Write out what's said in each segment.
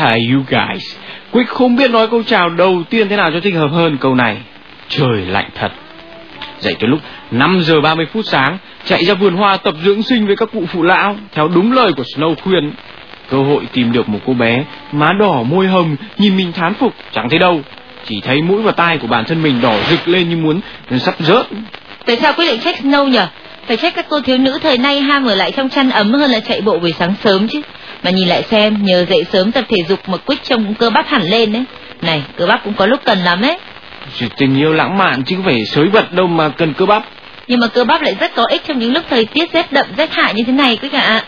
hi you guys? Quick không biết nói câu chào đầu tiên thế nào cho thích hợp hơn câu này. Trời lạnh thật. Dậy từ lúc 5 giờ 30 phút sáng, chạy ra vườn hoa tập dưỡng sinh với các cụ phụ lão, theo đúng lời của Snow khuyên. Cơ hội tìm được một cô bé, má đỏ môi hồng, nhìn mình thán phục, chẳng thấy đâu. Chỉ thấy mũi và tai của bản thân mình đỏ rực lên như muốn sắp rớt. Tại sao quyết định trách Snow nhở? Phải trách các cô thiếu nữ thời nay ham ở lại trong chăn ấm hơn là chạy bộ buổi sáng sớm chứ. Mà nhìn lại xem, nhờ dậy sớm tập thể dục mà Quick trông cũng cơ bắp hẳn lên đấy. Này, cơ bắp cũng có lúc cần lắm ấy. Chỉ tình yêu lãng mạn chứ không phải sới vật đâu mà cần cơ bắp. Nhưng mà cơ bắp lại rất có ích trong những lúc thời tiết rét đậm rét hại như thế này Quick ạ.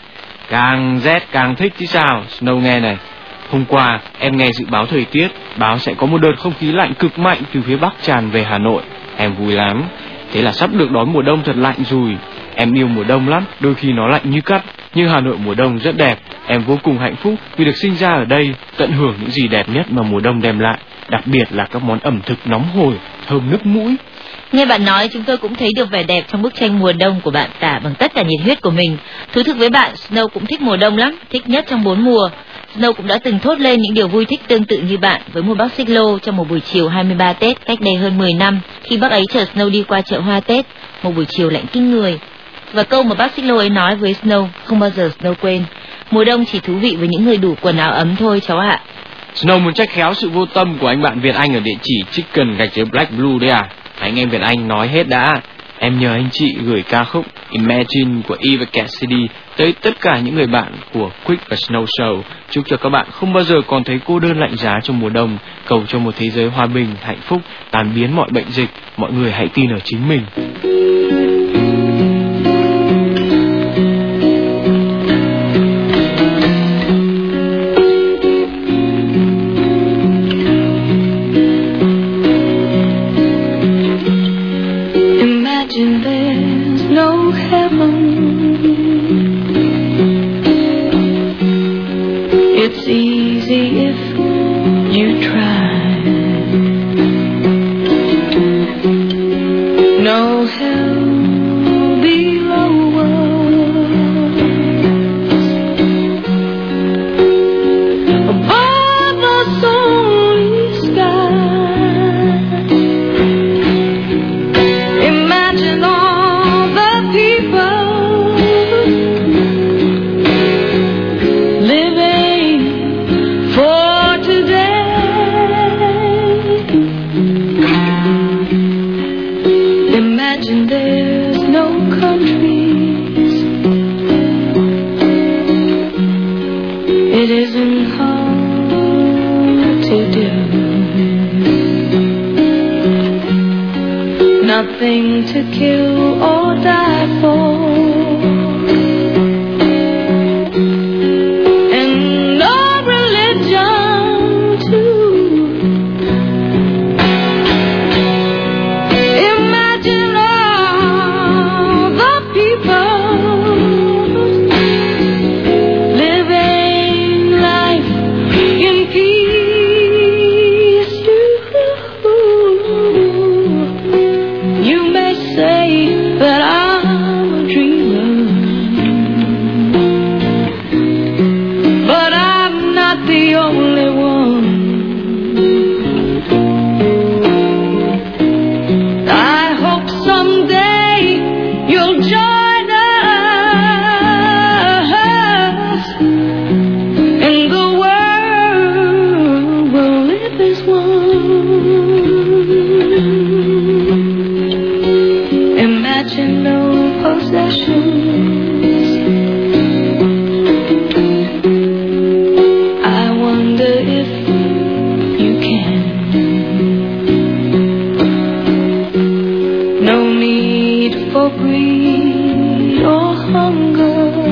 Càng rét càng thích chứ sao Snow nghe này Hôm qua em nghe dự báo thời tiết Báo sẽ có một đợt không khí lạnh cực mạnh Từ phía Bắc tràn về Hà Nội Em vui lắm Thế là sắp được đón mùa đông thật lạnh rồi Em yêu mùa đông lắm Đôi khi nó lạnh như cắt Nhưng Hà Nội mùa đông rất đẹp Em vô cùng hạnh phúc vì được sinh ra ở đây Tận hưởng những gì đẹp nhất mà mùa đông đem lại Đặc biệt là các món ẩm thực nóng hổi Thơm nước mũi Nghe bạn nói chúng tôi cũng thấy được vẻ đẹp trong bức tranh mùa đông của bạn tả bằng tất cả nhiệt huyết của mình. Thú thực với bạn, Snow cũng thích mùa đông lắm, thích nhất trong bốn mùa. Snow cũng đã từng thốt lên những điều vui thích tương tự như bạn với một bác xích lô trong một buổi chiều 23 Tết cách đây hơn 10 năm khi bác ấy chở Snow đi qua chợ hoa Tết, một buổi chiều lạnh kinh người. Và câu mà bác xích lô ấy nói với Snow không bao giờ Snow quên. Mùa đông chỉ thú vị với những người đủ quần áo ấm thôi cháu ạ. Snow muốn trách khéo sự vô tâm của anh bạn Việt Anh ở địa chỉ chicken gạch dưới black blue đấy à? Anh em Việt Anh nói hết đã. Em nhờ anh chị gửi ca khúc Imagine của Eva Cassidy tới tất cả những người bạn của Quick và Snow Show. Chúc cho các bạn không bao giờ còn thấy cô đơn lạnh giá trong mùa đông. Cầu cho một thế giới hòa bình, hạnh phúc, tàn biến mọi bệnh dịch. Mọi người hãy tin ở chính mình. see if you try. nothing breed or hunger.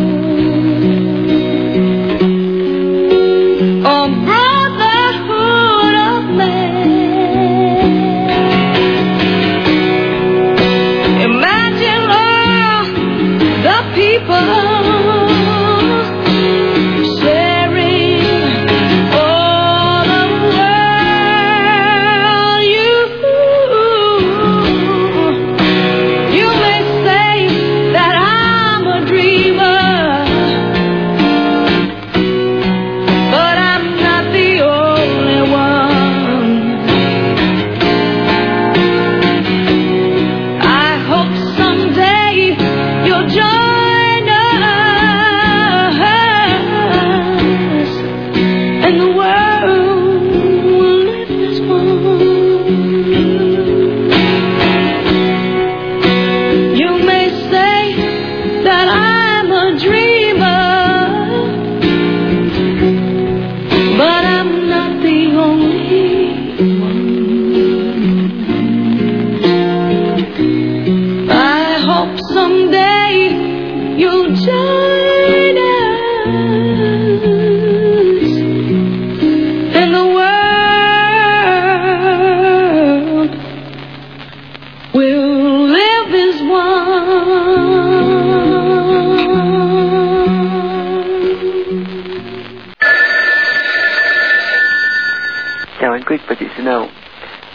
Và chị xin Snow.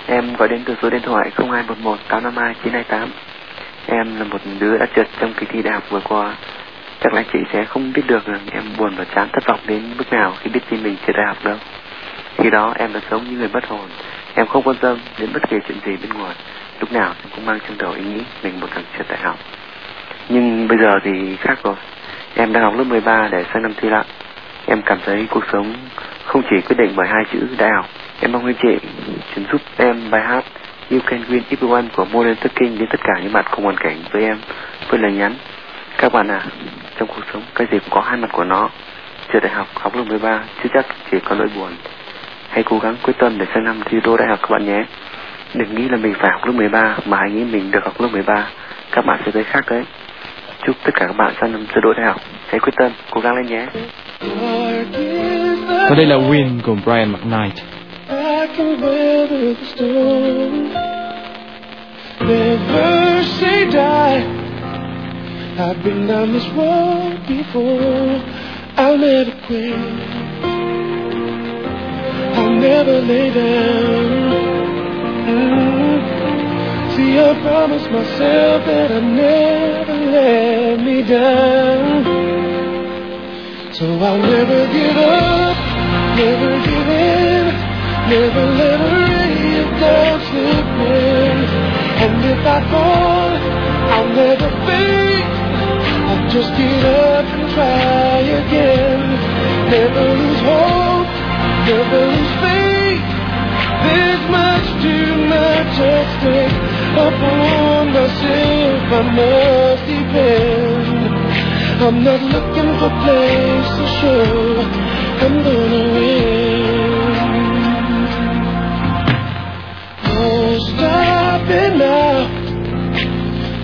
Em gọi đến từ số điện thoại 0211 852 928. Em là một đứa đã trượt trong kỳ thi đại học vừa qua. Chắc là chị sẽ không biết được rằng em buồn và chán thất vọng đến mức nào khi biết tin mình trượt đại học đâu. Khi đó em đã sống như người bất hồn. Em không quan tâm đến bất kỳ chuyện gì bên ngoài. Lúc nào em cũng mang trong đầu ý nghĩ mình một thằng trượt đại học. Nhưng bây giờ thì khác rồi. Em đang học lớp 13 để sang năm thi lại. Em cảm thấy cuộc sống không chỉ quyết định bởi hai chữ đại học. Em mong anh chị chuyển giúp em bài hát You Can Win Everyone của Modern Talking đến tất cả những bạn cùng hoàn cảnh với em với lời nhắn. Các bạn à, trong cuộc sống cái gì cũng có hai mặt của nó. trường đại học, học lớp 13, chưa chắc chỉ có nỗi buồn. Hãy cố gắng quyết tâm để sang năm thi đỗ đại học các bạn nhé. Đừng nghĩ là mình phải học lớp 13 mà hãy nghĩ mình được học lớp 13. Các bạn sẽ thấy khác đấy. Chúc tất cả các bạn sang năm thi đỗ đại học. Hãy quyết tâm, cố gắng lên nhé. Và đây là Win của Brian McKnight. I can weather the storm. Never say die. I've been down this road before. I'll never quit. I'll never lay down. Mm. See, I promised myself that I'd never let me down. So I'll never give up, never give in, never let a ray of doubt slip in. And if I fall, I'll never fade. I'll just get up and try again. Never lose hope, never lose faith. There's much too much at stake. Upon myself, I must depend. I'm not looking for place to show I'm gonna win. It now.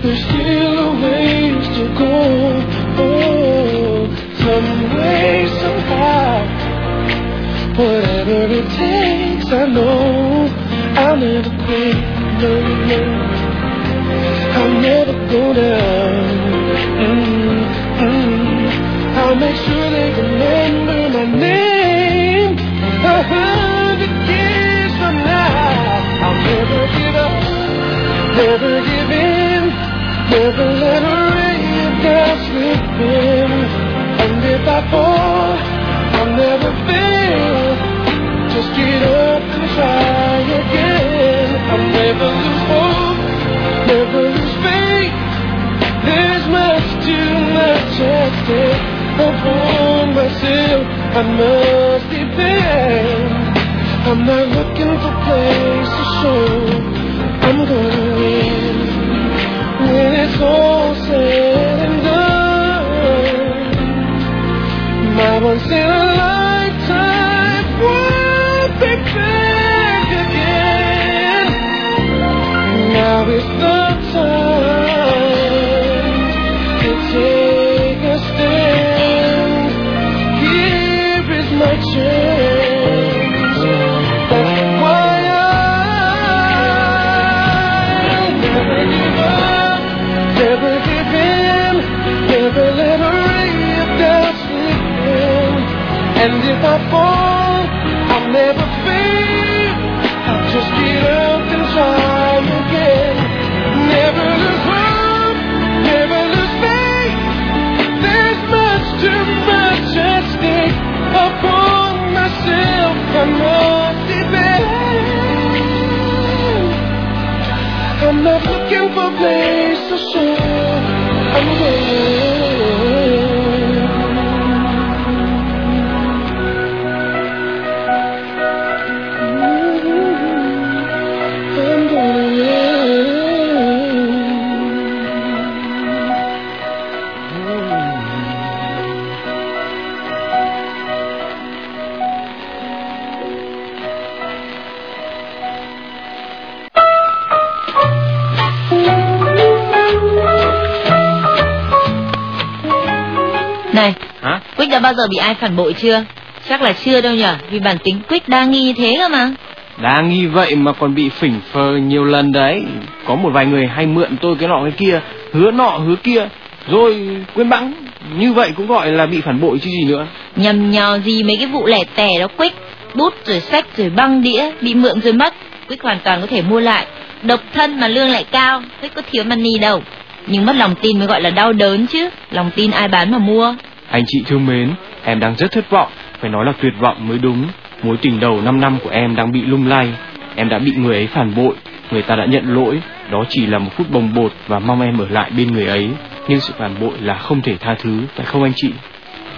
There's still a ways to go. Oh, some way, somehow. Whatever it takes, I know I'll never quit. No, no. I'll never go down. Mm, mm. I'll make sure they remember my name a never give in, never let a ray of doubt slip in. And if I fall, I'll never fail. Just get up and try again. I'll never lose hope, never lose faith. There's much too much at stake. Upon myself, I must depend. I'm not looking for place to show it's all said and done, my once in a lifetime place to share. I'm there. Quick đã bao giờ bị ai phản bội chưa? Chắc là chưa đâu nhở, vì bản tính Quick đa nghi như thế cơ mà. Đa nghi vậy mà còn bị phỉnh phờ nhiều lần đấy. Có một vài người hay mượn tôi cái nọ cái kia, hứa nọ hứa kia, rồi quên bẵng. Như vậy cũng gọi là bị phản bội chứ gì nữa. Nhầm nhò gì mấy cái vụ lẻ tẻ đó Quick. Bút rồi sách rồi băng đĩa, bị mượn rồi mất. Quick hoàn toàn có thể mua lại. Độc thân mà lương lại cao, Quick có thiếu money đâu. Nhưng mất lòng tin mới gọi là đau đớn chứ. Lòng tin ai bán mà mua. Anh chị thương mến, em đang rất thất vọng, phải nói là tuyệt vọng mới đúng. Mối tình đầu 5 năm của em đang bị lung lay. Em đã bị người ấy phản bội, người ta đã nhận lỗi. Đó chỉ là một phút bồng bột và mong em ở lại bên người ấy. Nhưng sự phản bội là không thể tha thứ, phải không anh chị?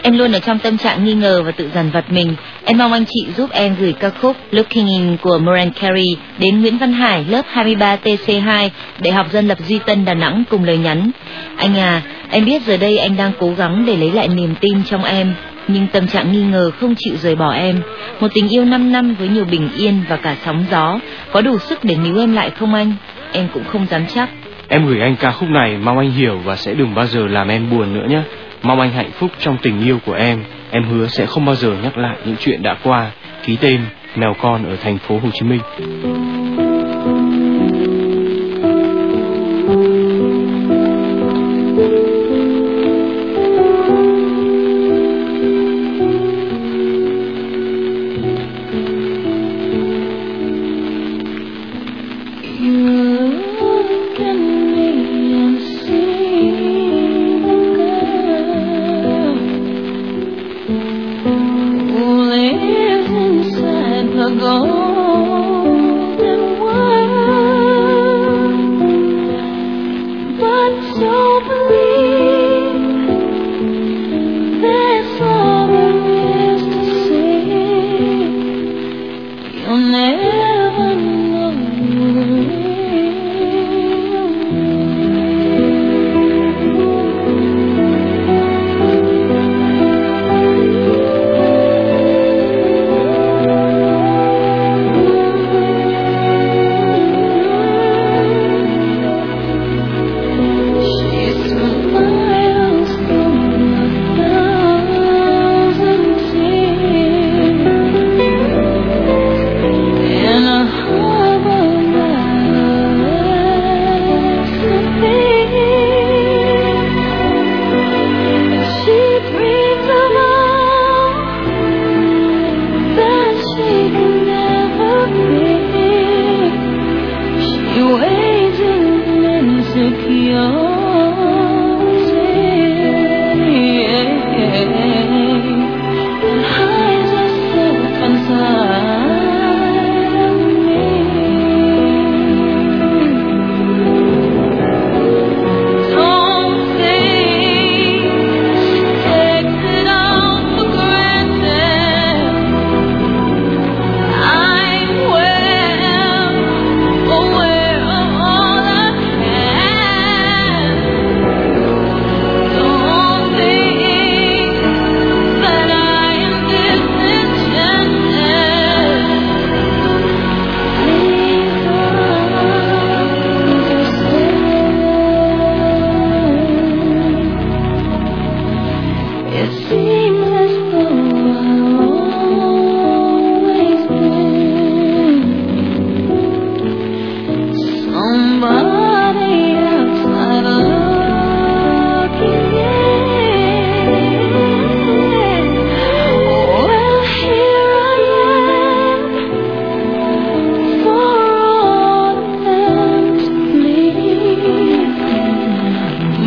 Em luôn ở trong tâm trạng nghi ngờ và tự dằn vặt mình. Em mong anh chị giúp em gửi ca khúc Looking In của Mariah Carey đến Nguyễn Văn Hải, lớp 23 TC2, Đại học Dân lập Duy Tân, Đà Nẵng cùng lời nhắn. Anh à, em biết giờ đây anh đang cố gắng để lấy lại niềm tin trong em, nhưng tâm trạng nghi ngờ không chịu rời bỏ em. Một tình yêu 5 năm với nhiều bình yên và cả sóng gió, có đủ sức để níu em lại không anh? Em cũng không dám chắc. Em gửi anh ca khúc này mong anh hiểu và sẽ đừng bao giờ làm em buồn nữa nhé. Mong anh hạnh phúc trong tình yêu của em. Em hứa sẽ không bao giờ nhắc lại những chuyện đã qua. Ký tên, mèo con ở thành phố Hồ Chí Minh.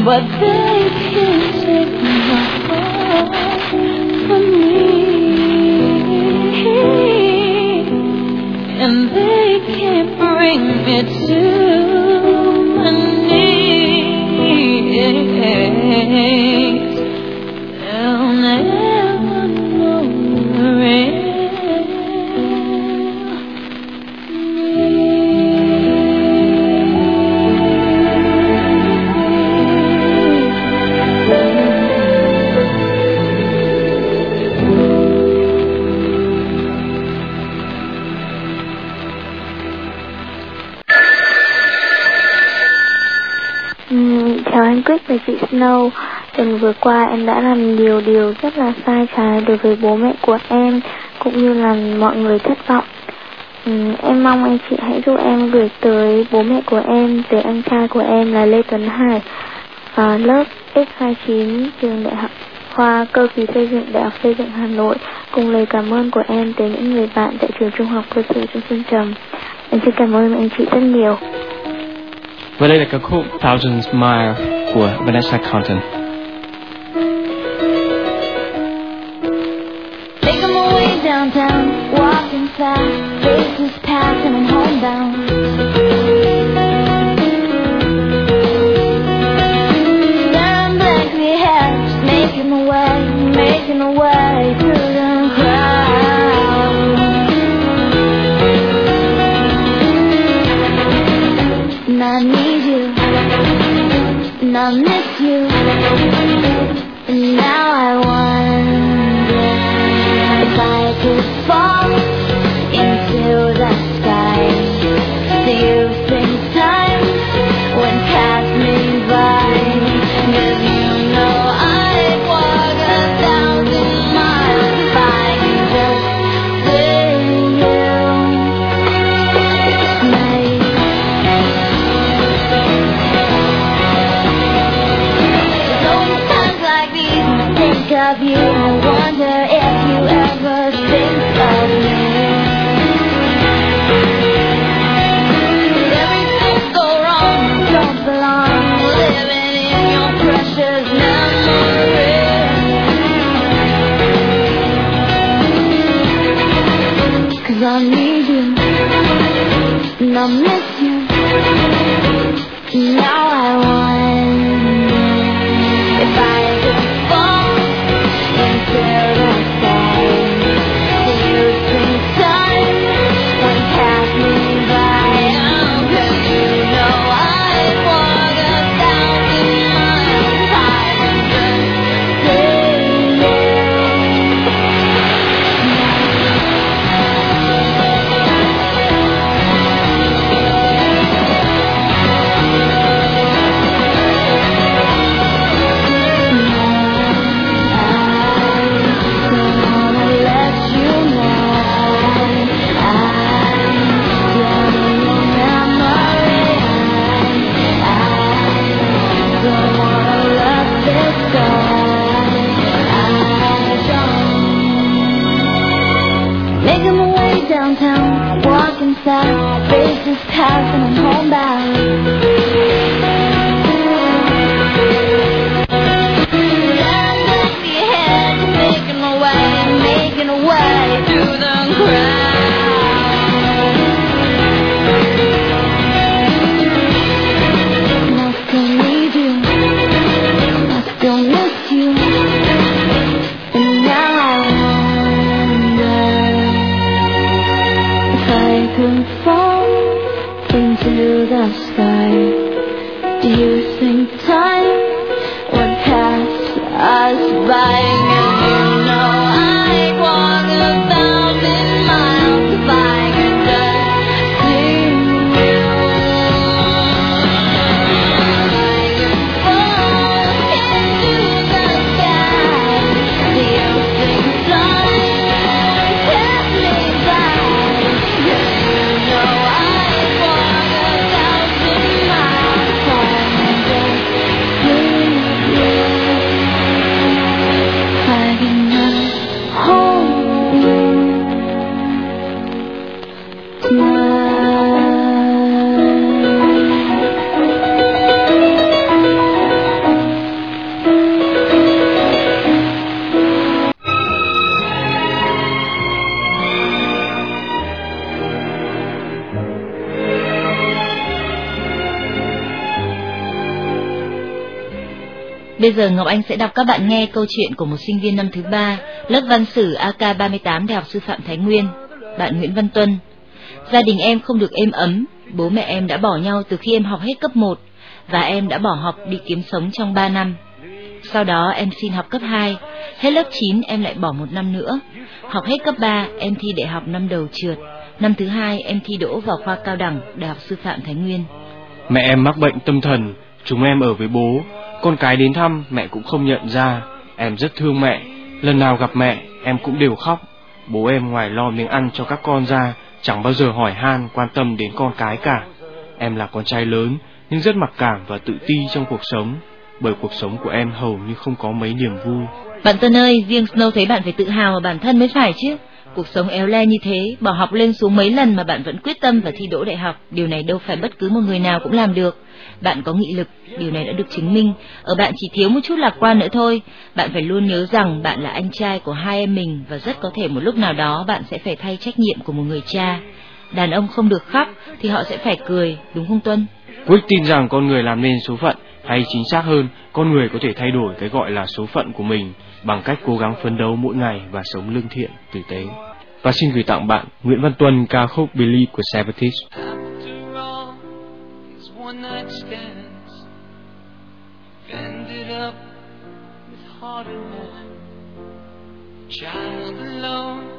But they can't take heart from me, and they can't bring me to my knees. Nâu Tuần vừa qua em đã làm nhiều điều rất là sai trái đối với bố mẹ của em cũng như là mọi người thất vọng. Ừ, em mong anh chị hãy giúp em gửi tới bố mẹ của em, tới anh trai của em là Lê Tuấn Hải và lớp X29 trường đại học khoa cơ khí xây dựng Đại học Xây dựng Hà Nội cùng lời cảm ơn của em tới những người bạn tại trường trung học cơ sở Trung Xuân Trầm. Em xin cảm ơn anh chị rất nhiều. Và đây là ca khúc Thousands Mile của Vanessa Carlton. My way downtown, walking fast, faces passing and homebound. Bây giờ Ngọc Anh sẽ đọc các bạn nghe câu chuyện của một sinh viên năm thứ ba, lớp văn sử AK38 Đại học Sư phạm Thái Nguyên, bạn Nguyễn Văn Tuân. Gia đình em không được êm ấm, bố mẹ em đã bỏ nhau từ khi em học hết cấp 1 và em đã bỏ học đi kiếm sống trong 3 năm. Sau đó em xin học cấp 2, hết lớp 9 em lại bỏ một năm nữa. Học hết cấp 3 em thi đại học năm đầu trượt, năm thứ hai em thi đỗ vào khoa cao đẳng Đại học Sư phạm Thái Nguyên. Mẹ em mắc bệnh tâm thần, chúng em ở với bố. Con cái đến thăm mẹ cũng không nhận ra. Em rất thương mẹ. Lần nào gặp mẹ em cũng đều khóc. Bố em ngoài lo miếng ăn cho các con ra chẳng bao giờ hỏi han quan tâm đến con cái cả. Em là con trai lớn nhưng rất mặc cảm và tự ti trong cuộc sống bởi cuộc sống của em hầu như không có mấy niềm vui. Bạn Tân ơi, riêng Snow thấy bạn phải tự hào vào bản thân mới phải chứ. Cuộc sống éo le như thế, bỏ học lên xuống mấy lần mà bạn vẫn quyết tâm và thi đỗ đại học, điều này đâu phải bất cứ một người nào cũng làm được. Bạn có nghị lực, điều này đã được chứng minh, ở bạn chỉ thiếu một chút lạc quan nữa thôi. Bạn phải luôn nhớ rằng bạn là anh trai của hai em mình và rất có thể một lúc nào đó bạn sẽ phải thay trách nhiệm của một người cha. Đàn ông không được khóc thì họ sẽ phải cười, đúng không Tuân? Quyết tin rằng con người làm nên số phận, hay chính xác hơn, con người có thể thay đổi cái gọi là số phận của mình bằng cách cố gắng phấn đấu mỗi ngày và sống lương thiện, tử tế. Và xin gửi tặng bạn Nguyễn Văn Tuân ca khúc Believe của Savatage. One night stands, ended up with heart and hand. Child alone,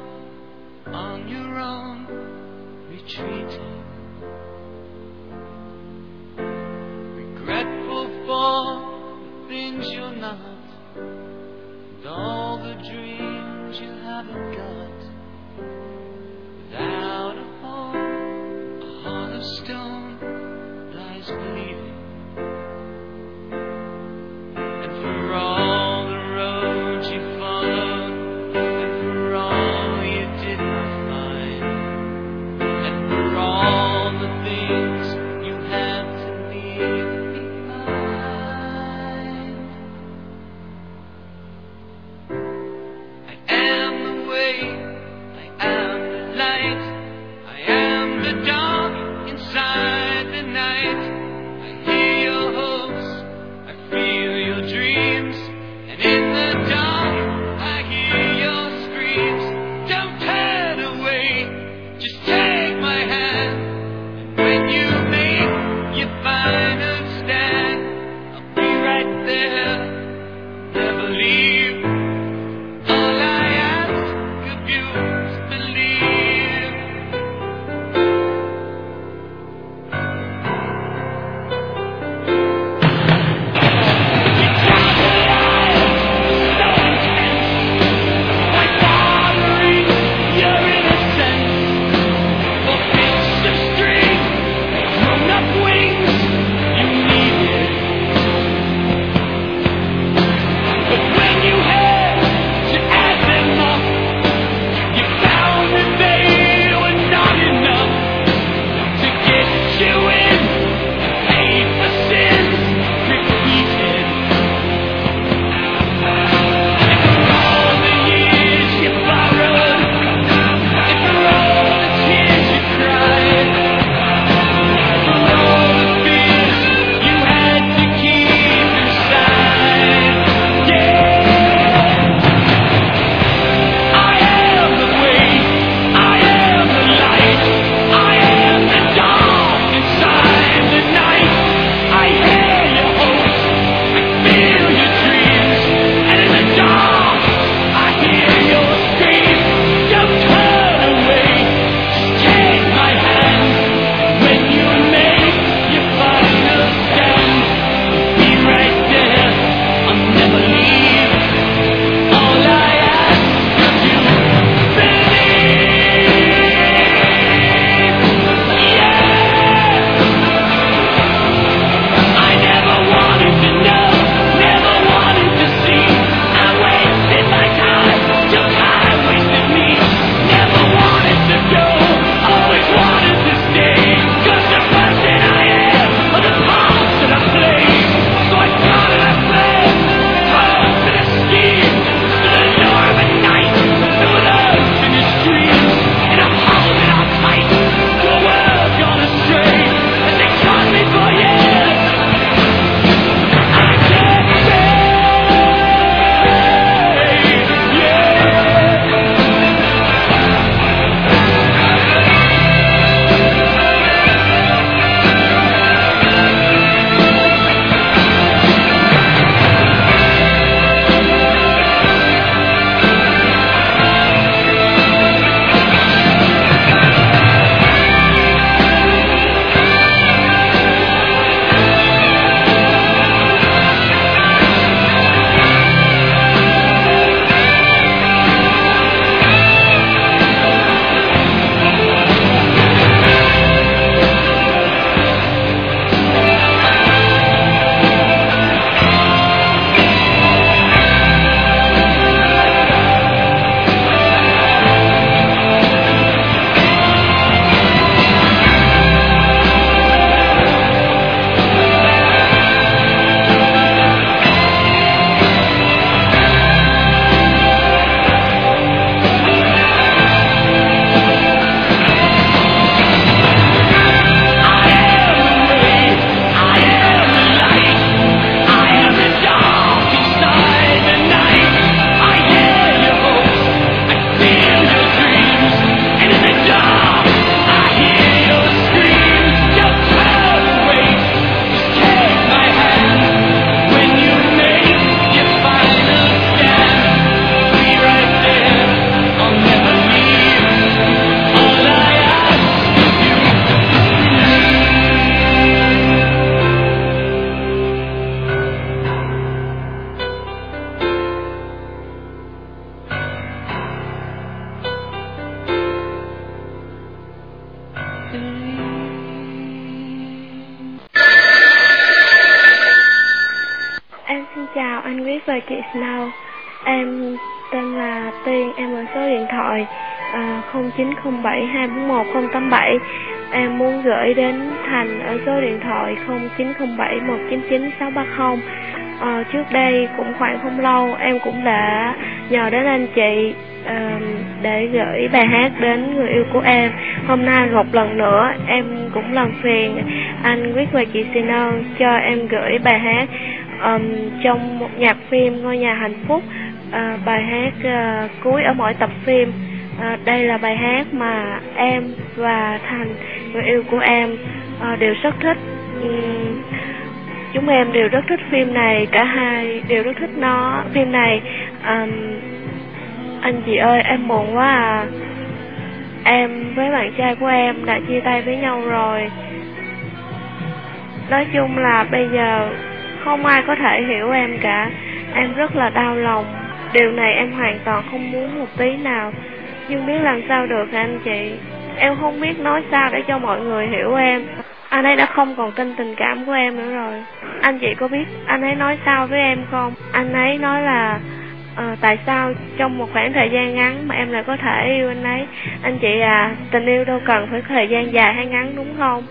on your own, retreating. Regretful for the things you're not, and all the dreams you haven't got. Without a home, a heart of stone bleeding. Và chị Snow. Em tên là Tiên, em ở số điện thoại à, 0907 241 087. Em muốn gửi đến Thành ở số điện thoại 0907 199 630. À, trước đây cũng khoảng không lâu em cũng đã nhờ đến anh chị uh, để gửi bài hát đến người yêu của em. Hôm nay một lần nữa em cũng làm phiền anh Quyết và chị Sino cho em gửi bài hát um, trong một nhạc phim ngôi nhà hạnh phúc à, bài hát à, cuối ở mỗi tập phim. À, đây là bài hát mà em và thành người yêu của em à, đều rất thích. Uhm, chúng em đều rất thích phim này cả hai đều rất thích nó phim này. Um, anh chị ơi em buồn quá à. Em với bạn trai của em đã chia tay với nhau rồi. Nói chung là bây giờ không ai có thể hiểu em cả. Em rất là đau lòng. Điều này em hoàn toàn không muốn một tí nào. Nhưng biết làm sao được anh chị? Em không biết nói sao để cho mọi người hiểu em. Anh ấy đã không còn tin tình cảm của em nữa rồi. Anh chị có biết anh ấy nói sao với em không? Anh ấy nói là à, tại sao trong một khoảng thời gian ngắn mà em lại có thể yêu anh ấy? Anh chị à tình yêu đâu cần phải thời gian dài hay ngắn đúng không?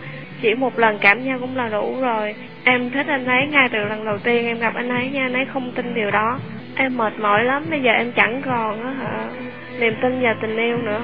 Chỉ một lần cảm nhau cũng là đủ rồi. Em thích anh ấy ngay từ lần đầu tiên em gặp anh ấy nha, anh ấy không tin điều đó. Em mệt mỏi lắm, bây giờ em chẳng còn á hả. Niềm tin vào tình yêu nữa.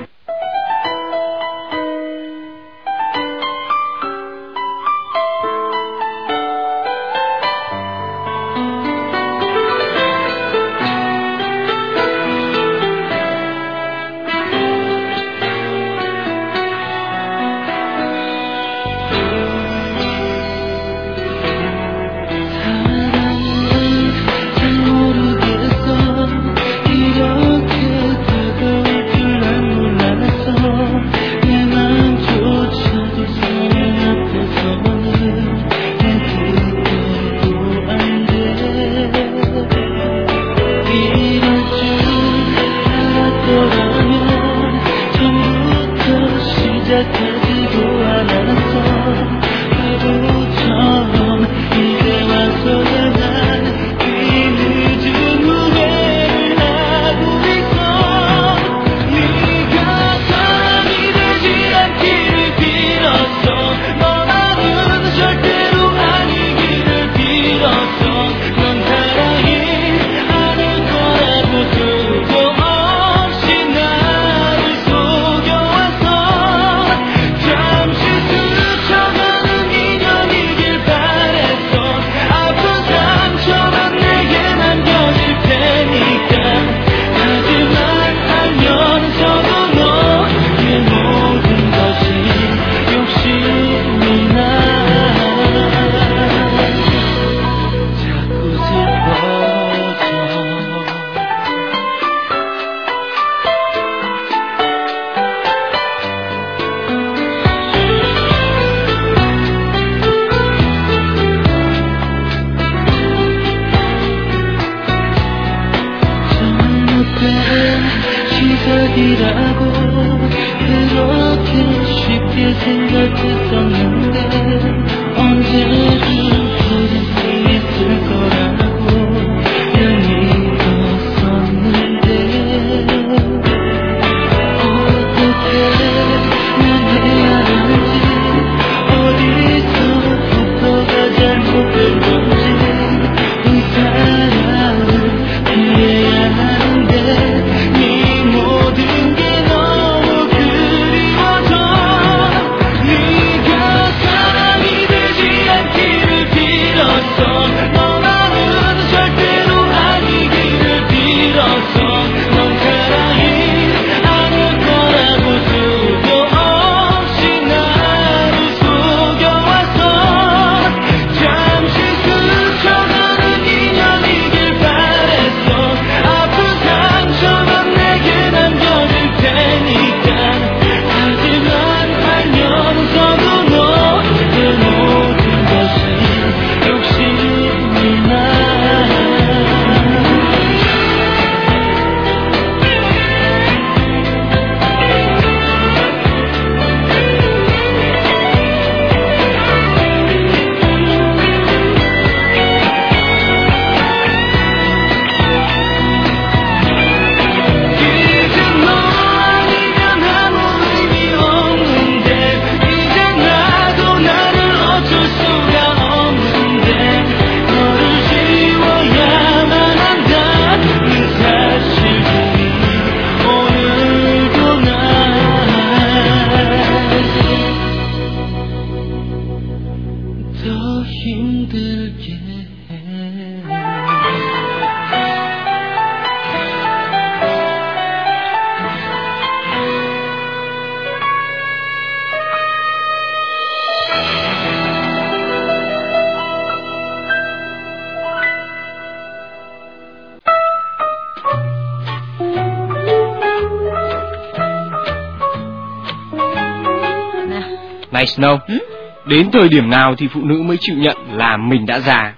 Này Snow, Ừ? đến thời điểm nào thì phụ nữ mới chịu nhận là mình đã già?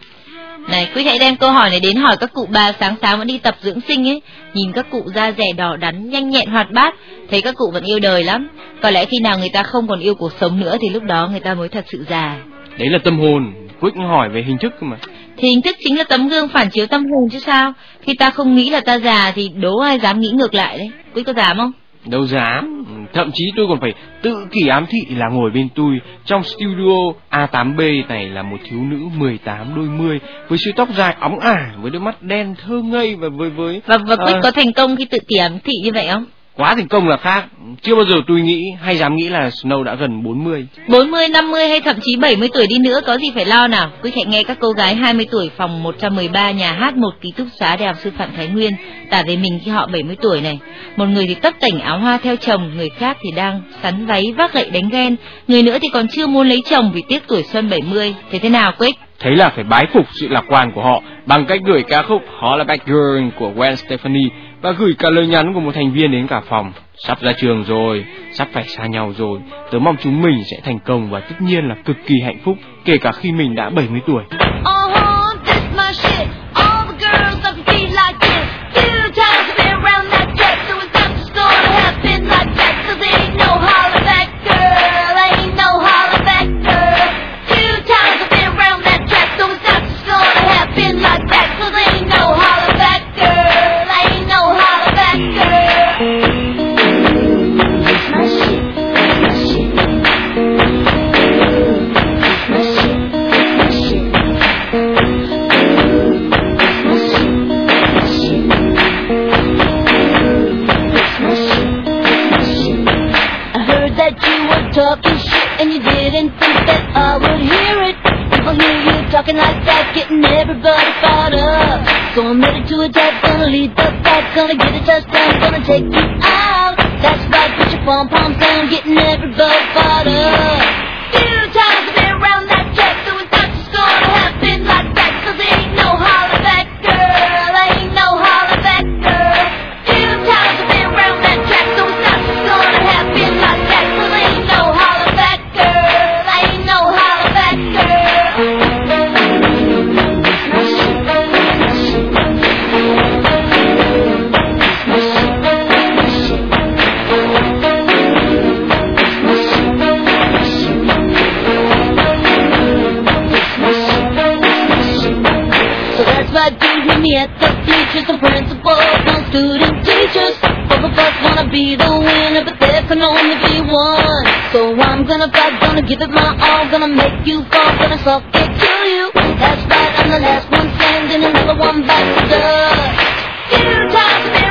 Này, quý hãy đem câu hỏi này đến hỏi các cụ bà sáng sáng vẫn đi tập dưỡng sinh ấy. Nhìn các cụ da rẻ đỏ đắn, nhanh nhẹn hoạt bát, thấy các cụ vẫn yêu đời lắm. Có lẽ khi nào người ta không còn yêu cuộc sống nữa thì lúc đó người ta mới thật sự già. Đấy là tâm hồn, Quick hỏi về hình thức cơ mà. Thì hình thức chính là tấm gương phản chiếu tâm hồn chứ sao. Khi ta không nghĩ là ta già thì đố ai dám nghĩ ngược lại đấy. Quý có dám không? Đâu dám, thậm chí tôi còn phải tự kỷ ám thị là ngồi bên tôi trong studio A8B này là một thiếu nữ 18 đôi mươi với siêu tóc dài óng ả, với đôi mắt đen thơ ngây và với với Và, và Quý Ờ. có thành công khi tự kỷ ám thị như vậy không? Quá thành công là khác. Chưa bao giờ tôi nghĩ hay dám nghĩ là Snow đã gần 40. 40, 50 hay thậm chí 70 tuổi đi nữa có gì phải lo nào. Quý hãy nghe các cô gái 20 tuổi phòng 113 nhà hát một ký túc xá Đại học Sư phạm Thái Nguyên tả về mình khi họ 70 tuổi này. Một người thì tấp tảnh áo hoa theo chồng, người khác thì đang sắn váy vác gậy đánh ghen, người nữa thì còn chưa muốn lấy chồng vì tiếc tuổi xuân 70. Thế thế nào Quick? Thế là phải bái phục sự lạc quan của họ bằng cách gửi ca khúc Hollaback Girl của Gwen Stefani và gửi cả lời nhắn của một thành viên đến cả phòng. Sắp ra trường rồi, sắp phải xa nhau rồi, tớ mong chúng mình sẽ thành công và tất nhiên là cực kỳ hạnh phúc, kể cả khi mình đã 70 tuổi. Oh. The bleachers, the principal, no student teachers. Both of us wanna be the winner, but there can only be one. So I'm gonna fight, gonna give it my all, gonna make you fall, gonna suffocate, kill you. That's right, I'm the last one standing, another one bites the dust. Few times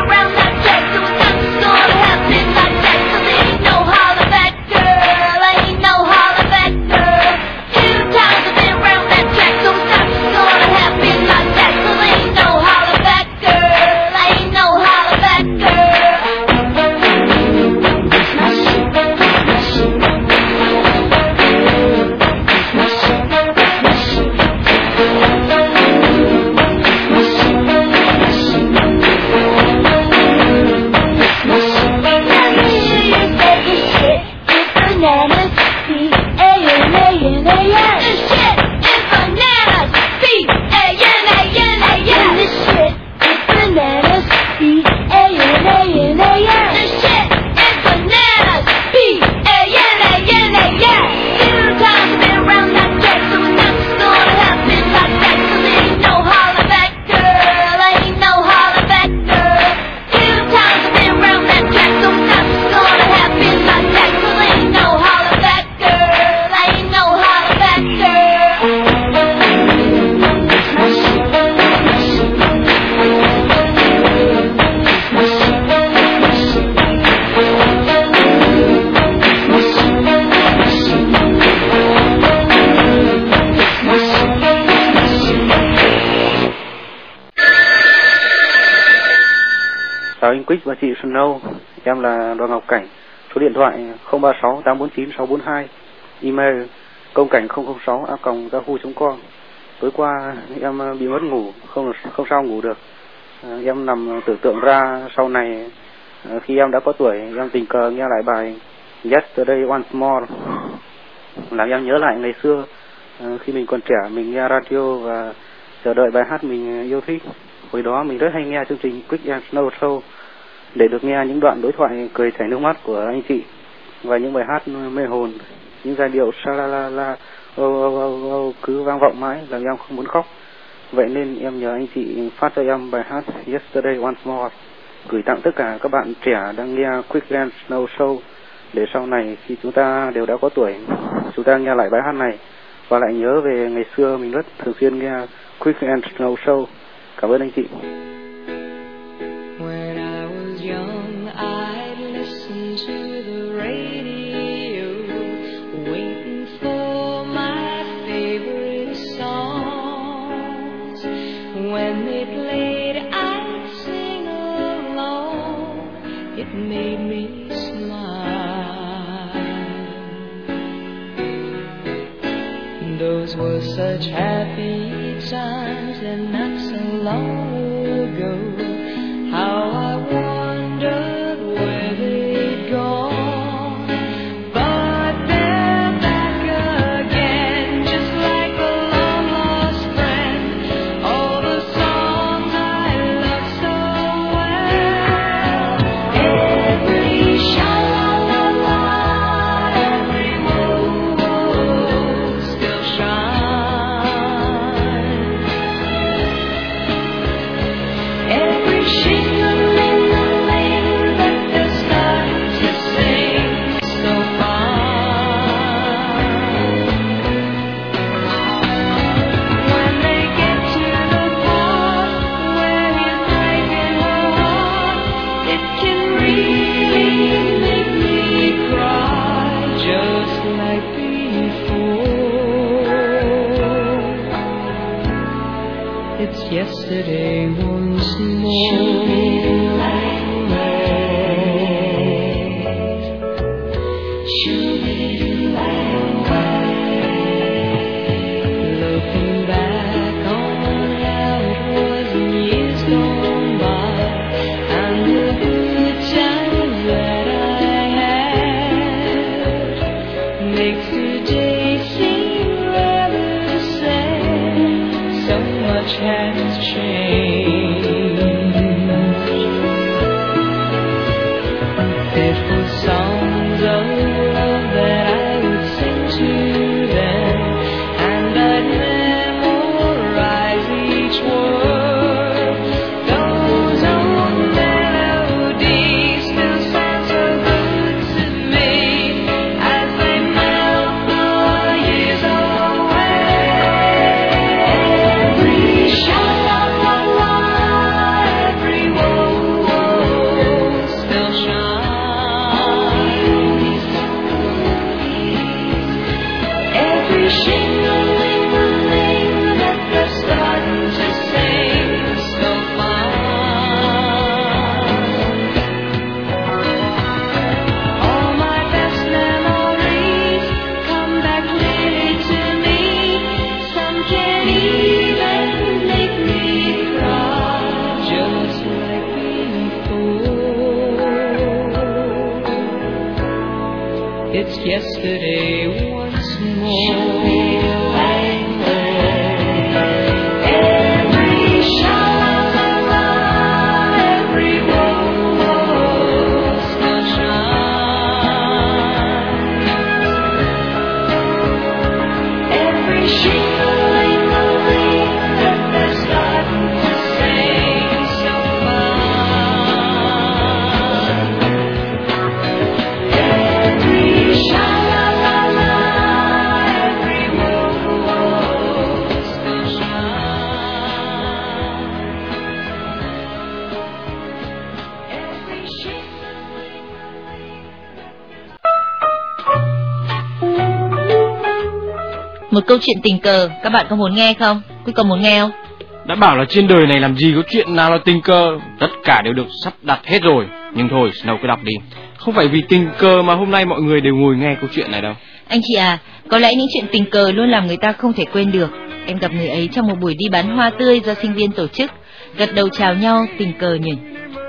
anh Quick và chị Snow, em là Đoàn Ngọc Cảnh, số điện thoại 036 849 642, email công cảnh 006 a yahoo.com. Tối qua em ờ, bị mất ngủ, không không sao ngủ được. Ờ, em nằm tưởng tượng ra sau này ờ, khi em đã có tuổi, em tình cờ nghe lại bài Yesterday Once More. làm em nhớ lại ngày xưa khi mình còn trẻ mình nghe radio và chờ đợi bài hát mình yêu thích hồi đó mình rất hay nghe chương trình Quick and Snow Show để được nghe những đoạn đối thoại cười chảy nước mắt của anh chị và những bài hát mê hồn. Những giai điệu sa la la la ô, ô, ô, ô, cứ vang vọng mãi làm em không muốn khóc. Vậy nên em nhờ anh chị phát cho em bài hát Yesterday Once More. Gửi tặng tất cả các bạn trẻ đang nghe Quick and Snow Show để sau này khi chúng ta đều đã có tuổi chúng ta nghe lại bài hát này và lại nhớ về ngày xưa mình rất thường xuyên nghe Quick and Snow Show. Cảm ơn anh chị. when it Một câu chuyện tình cờ, các bạn có muốn nghe không? Quý có muốn nghe không? Đã bảo là trên đời này làm gì có chuyện nào là tình cờ Tất cả đều được sắp đặt hết rồi Nhưng thôi Snow cứ đọc đi Không phải vì tình cờ mà hôm nay mọi người đều ngồi nghe câu chuyện này đâu Anh chị à, có lẽ những chuyện tình cờ luôn làm người ta không thể quên được. Em gặp người ấy trong một buổi đi bán hoa tươi do sinh viên tổ chức. Gật đầu chào nhau tình cờ nhỉ.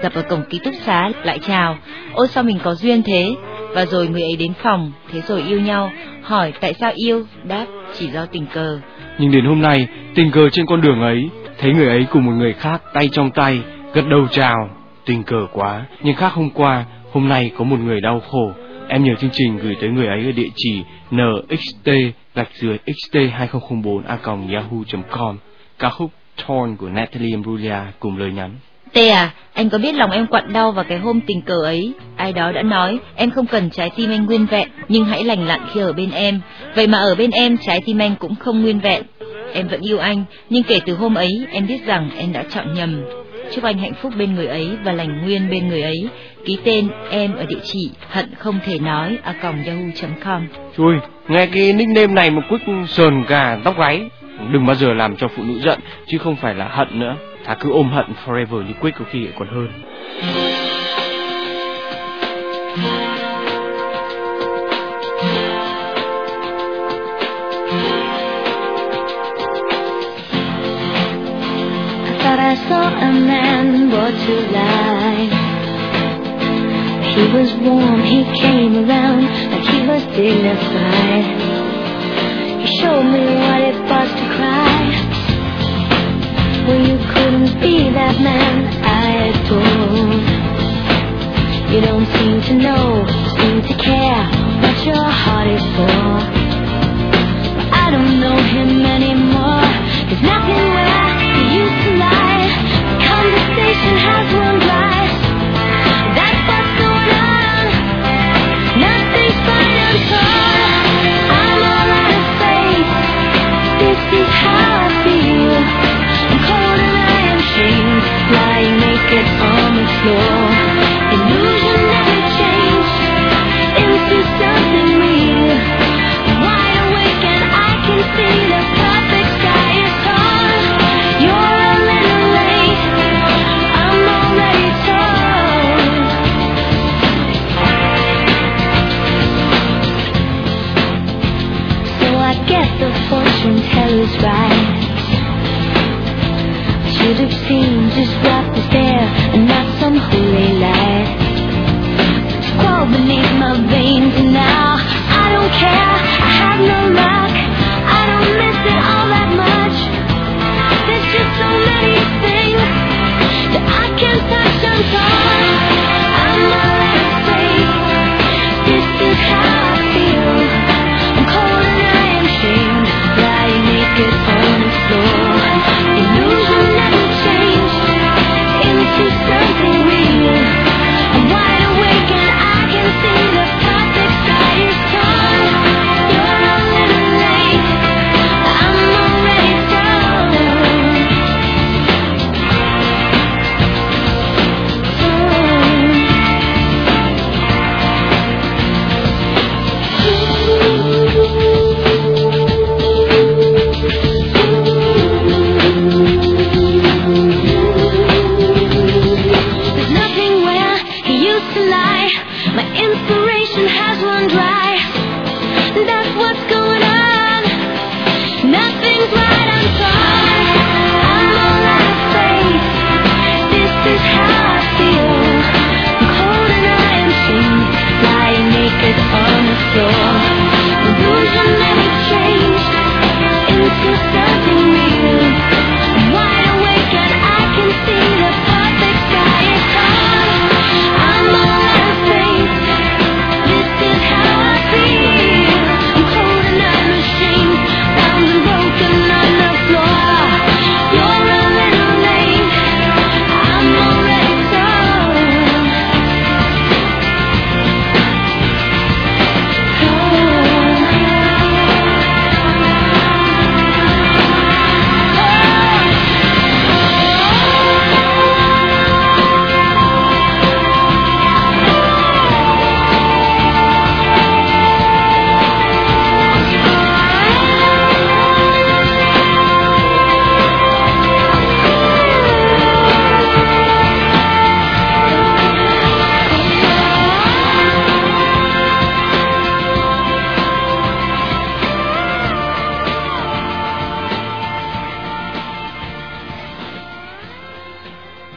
Gặp ở cổng ký túc xá lại chào. Ôi sao mình có duyên thế. Và rồi người ấy đến phòng, thế rồi yêu nhau. hỏi tại sao yêu, đáp chỉ do tình cờ. Nhưng đến hôm nay, tình cờ trên con đường ấy, thấy người ấy cùng một người khác tay trong tay, gật đầu chào. Tình cờ quá, nhưng khác hôm qua, hôm nay có một người đau khổ. Em nhờ chương trình gửi tới người ấy ở địa chỉ nxt gạch dưới xt 2004 a yahoo.com ca khúc Torn của Natalie Imbruglia cùng lời nhắn. Tê à, anh có biết lòng em quặn đau vào cái hôm tình cờ ấy? Ai đó đã nói, em không cần trái tim anh nguyên vẹn, nhưng hãy lành lặn khi ở bên em. Vậy mà ở bên em, trái tim anh cũng không nguyên vẹn. Em vẫn yêu anh, nhưng kể từ hôm ấy, em biết rằng em đã chọn nhầm. Chúc anh hạnh phúc bên người ấy và lành nguyên bên người ấy. Ký tên em ở địa chỉ hận không thể nói a yahoo.com. Chui, nghe cái nickname này mà quýt sờn gà tóc gáy. Đừng bao giờ làm cho phụ nữ giận, chứ không phải là hận nữa. Thà cứ ôm hận forever như có khi lại còn hơn. I saw a man brought to life. He was warm, he came around like he was dignified. He showed me what it was to cry. Well, you couldn't be that man I adored. You don't seem to know, seem to care what your heart is for. I don't know him anymore. There's nothing where he used to lie. The conversation has run dry. That's what's going on. Nothing's fine at all. I'm all out of faith. This is how